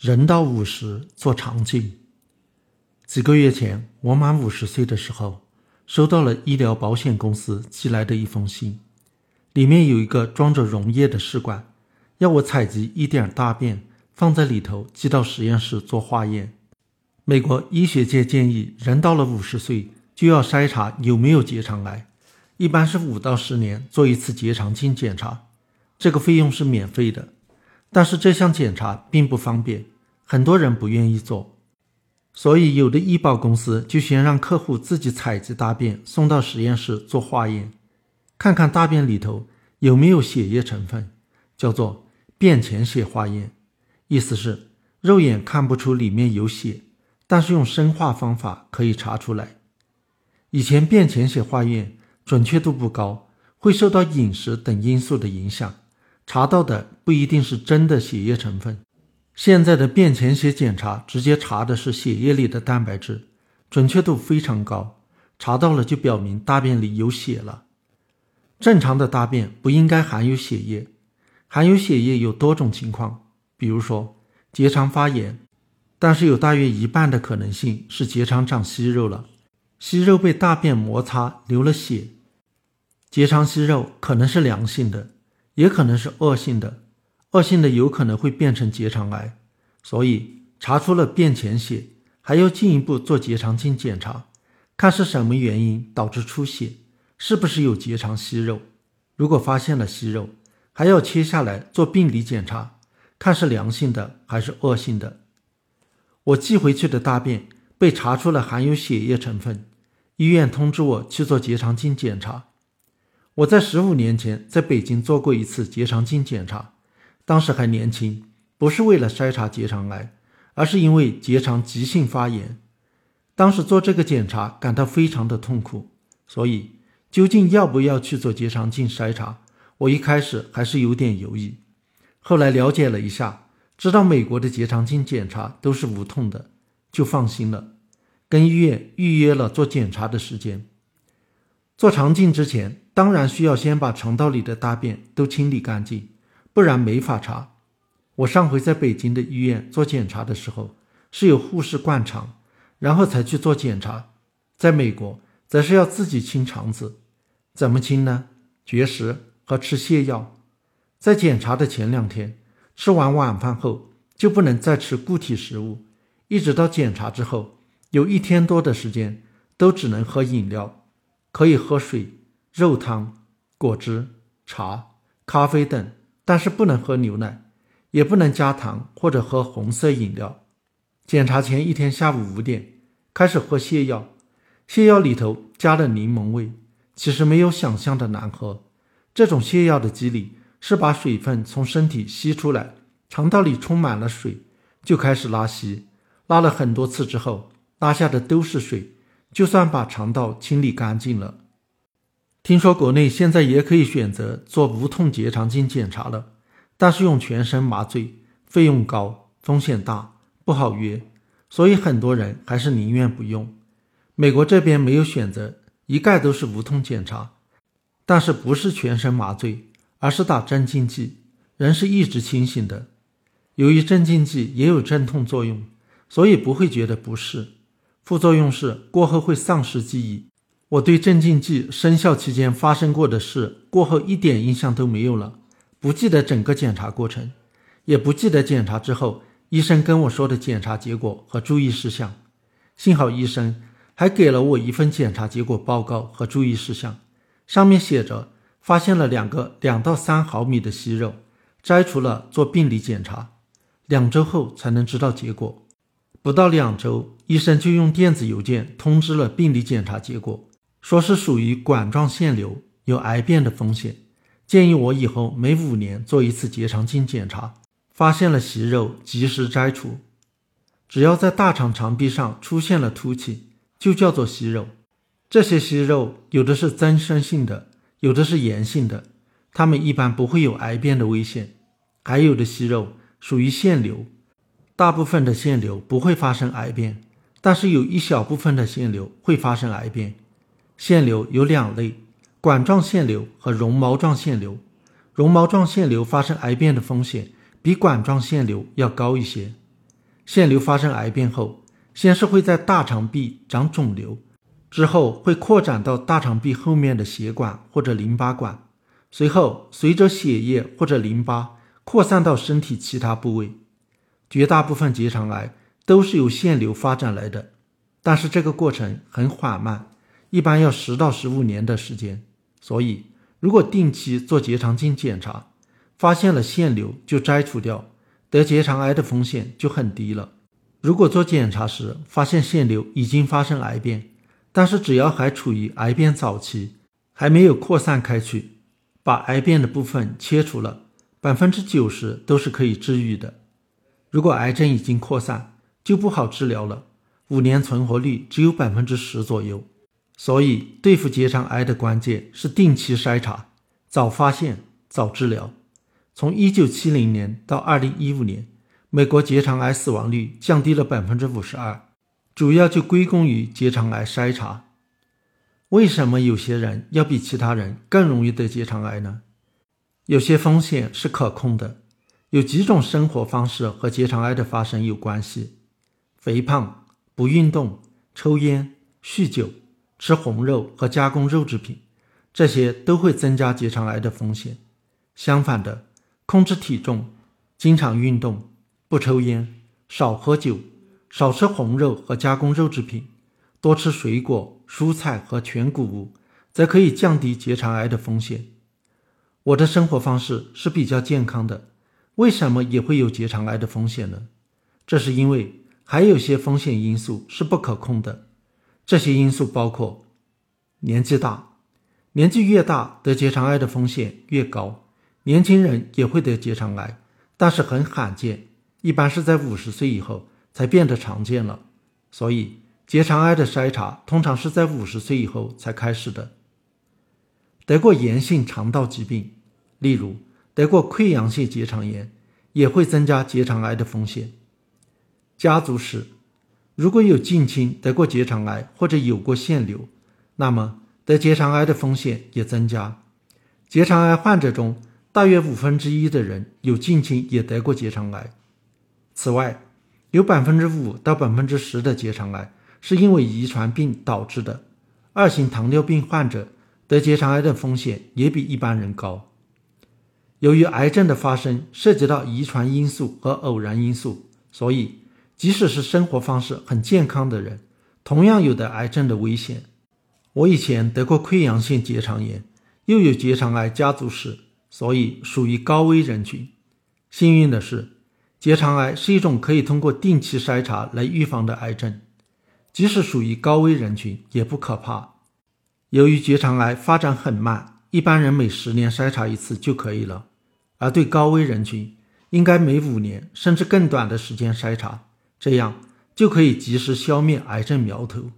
人到五十做肠镜。几个月前，我满五十岁的时候，收到了医疗保险公司寄来的一封信，里面有一个装着溶液的试管，要我采集一点大便放在里头，寄到实验室做化验。美国医学界建议，人到了五十岁就要筛查有没有结肠癌，一般是五到十年做一次结肠镜检查，这个费用是免费的。但是这项检查并不方便，很多人不愿意做，所以有的医保公司就先让客户自己采集大便送到实验室做化验，看看大便里头有没有血液成分，叫做便潜血化验，意思是肉眼看不出里面有血，但是用生化方法可以查出来。以前便潜血化验准确度不高，会受到饮食等因素的影响。查到的不一定是真的血液成分。现在的便潜血检查直接查的是血液里的蛋白质，准确度非常高。查到了就表明大便里有血了。正常的大便不应该含有血液，含有血液有多种情况，比如说结肠发炎，但是有大约一半的可能性是结肠长息肉了，息肉被大便摩擦流了血。结肠息肉可能是良性的。也可能是恶性的，恶性的有可能会变成结肠癌，所以查出了便潜血，还要进一步做结肠镜检查，看是什么原因导致出血，是不是有结肠息肉。如果发现了息肉，还要切下来做病理检查，看是良性的还是恶性的。我寄回去的大便被查出了含有血液成分，医院通知我去做结肠镜检查。我在十五年前在北京做过一次结肠镜检查，当时还年轻，不是为了筛查结肠癌，而是因为结肠急性发炎。当时做这个检查感到非常的痛苦，所以究竟要不要去做结肠镜筛查，我一开始还是有点犹豫。后来了解了一下，知道美国的结肠镜检查都是无痛的，就放心了，跟医院预约了做检查的时间。做肠镜之前，当然需要先把肠道里的大便都清理干净，不然没法查。我上回在北京的医院做检查的时候，是有护士灌肠，然后才去做检查。在美国，则是要自己清肠子，怎么清呢？绝食和吃泻药。在检查的前两天，吃完晚饭后就不能再吃固体食物，一直到检查之后，有一天多的时间都只能喝饮料。可以喝水、肉汤、果汁、茶、咖啡等，但是不能喝牛奶，也不能加糖或者喝红色饮料。检查前一天下午五点开始喝泻药，泻药里头加了柠檬味，其实没有想象的难喝。这种泻药的机理是把水分从身体吸出来，肠道里充满了水，就开始拉稀，拉了很多次之后，拉下的都是水。就算把肠道清理干净了，听说国内现在也可以选择做无痛结肠镜检查了，但是用全身麻醉，费用高，风险大，不好约，所以很多人还是宁愿不用。美国这边没有选择，一概都是无痛检查，但是不是全身麻醉，而是打镇静剂，人是一直清醒的。由于镇静剂也有镇痛作用，所以不会觉得不适。副作用是过后会丧失记忆。我对镇静剂生效期间发生过的事，过后一点印象都没有了，不记得整个检查过程，也不记得检查之后医生跟我说的检查结果和注意事项。幸好医生还给了我一份检查结果报告和注意事项，上面写着发现了两个两到三毫米的息肉，摘除了做病理检查，两周后才能知道结果。不到两周，医生就用电子邮件通知了病理检查结果，说是属于管状腺瘤，有癌变的风险，建议我以后每五年做一次结肠镜检查，发现了息肉及时摘除。只要在大肠肠壁上出现了凸起，就叫做息肉。这些息肉有的是增生性的，有的是炎性的，它们一般不会有癌变的危险。还有的息肉属于腺瘤。大部分的腺瘤不会发生癌变，但是有一小部分的腺瘤会发生癌变。腺瘤有两类：管状腺瘤和绒毛状腺瘤。绒毛状腺瘤发生癌变的风险比管状腺瘤要高一些。腺瘤发生癌变后，先是会在大肠壁长肿瘤，之后会扩展到大肠壁后面的血管或者淋巴管，随后随着血液或者淋巴扩散到身体其他部位。绝大部分结肠癌都是由腺瘤发展来的，但是这个过程很缓慢，一般要十到十五年的时间。所以，如果定期做结肠镜检查，发现了腺瘤就摘除掉，得结肠癌的风险就很低了。如果做检查时发现腺瘤已经发生癌变，但是只要还处于癌变早期，还没有扩散开去，把癌变的部分切除了，百分之九十都是可以治愈的。如果癌症已经扩散，就不好治疗了，五年存活率只有百分之十左右。所以，对付结肠癌的关键是定期筛查，早发现、早治疗。从一九七零年到二零一五年，美国结肠癌死亡率降低了百分之五十二，主要就归功于结肠癌筛查。为什么有些人要比其他人更容易得结肠癌呢？有些风险是可控的。有几种生活方式和结肠癌的发生有关系：肥胖、不运动、抽烟、酗酒、吃红肉和加工肉制品，这些都会增加结肠癌的风险。相反的，控制体重、经常运动、不抽烟、少喝酒、少吃红肉和加工肉制品、多吃水果、蔬菜和全谷物，则可以降低结肠癌的风险。我的生活方式是比较健康的。为什么也会有结肠癌的风险呢？这是因为还有些风险因素是不可控的。这些因素包括年纪大，年纪越大得结肠癌的风险越高。年轻人也会得结肠癌，但是很罕见，一般是在五十岁以后才变得常见了。所以结肠癌的筛查通常是在五十岁以后才开始的。得过炎性肠道疾病，例如。得过溃疡性结肠炎也会增加结肠癌的风险。家族史，如果有近亲得过结肠癌或者有过腺瘤，那么得结肠癌的风险也增加。结肠癌患者中，大约五分之一的人有近亲也得过结肠癌。此外，有百分之五到百分之十的结肠癌是因为遗传病导致的。二型糖尿病患者得结肠癌的风险也比一般人高。由于癌症的发生涉及到遗传因素和偶然因素，所以即使是生活方式很健康的人，同样有得癌症的危险。我以前得过溃疡性结肠炎，又有结肠癌家族史，所以属于高危人群。幸运的是，结肠癌是一种可以通过定期筛查来预防的癌症，即使属于高危人群也不可怕。由于结肠癌发展很慢，一般人每十年筛查一次就可以了。而对高危人群，应该每五年甚至更短的时间筛查，这样就可以及时消灭癌症苗头。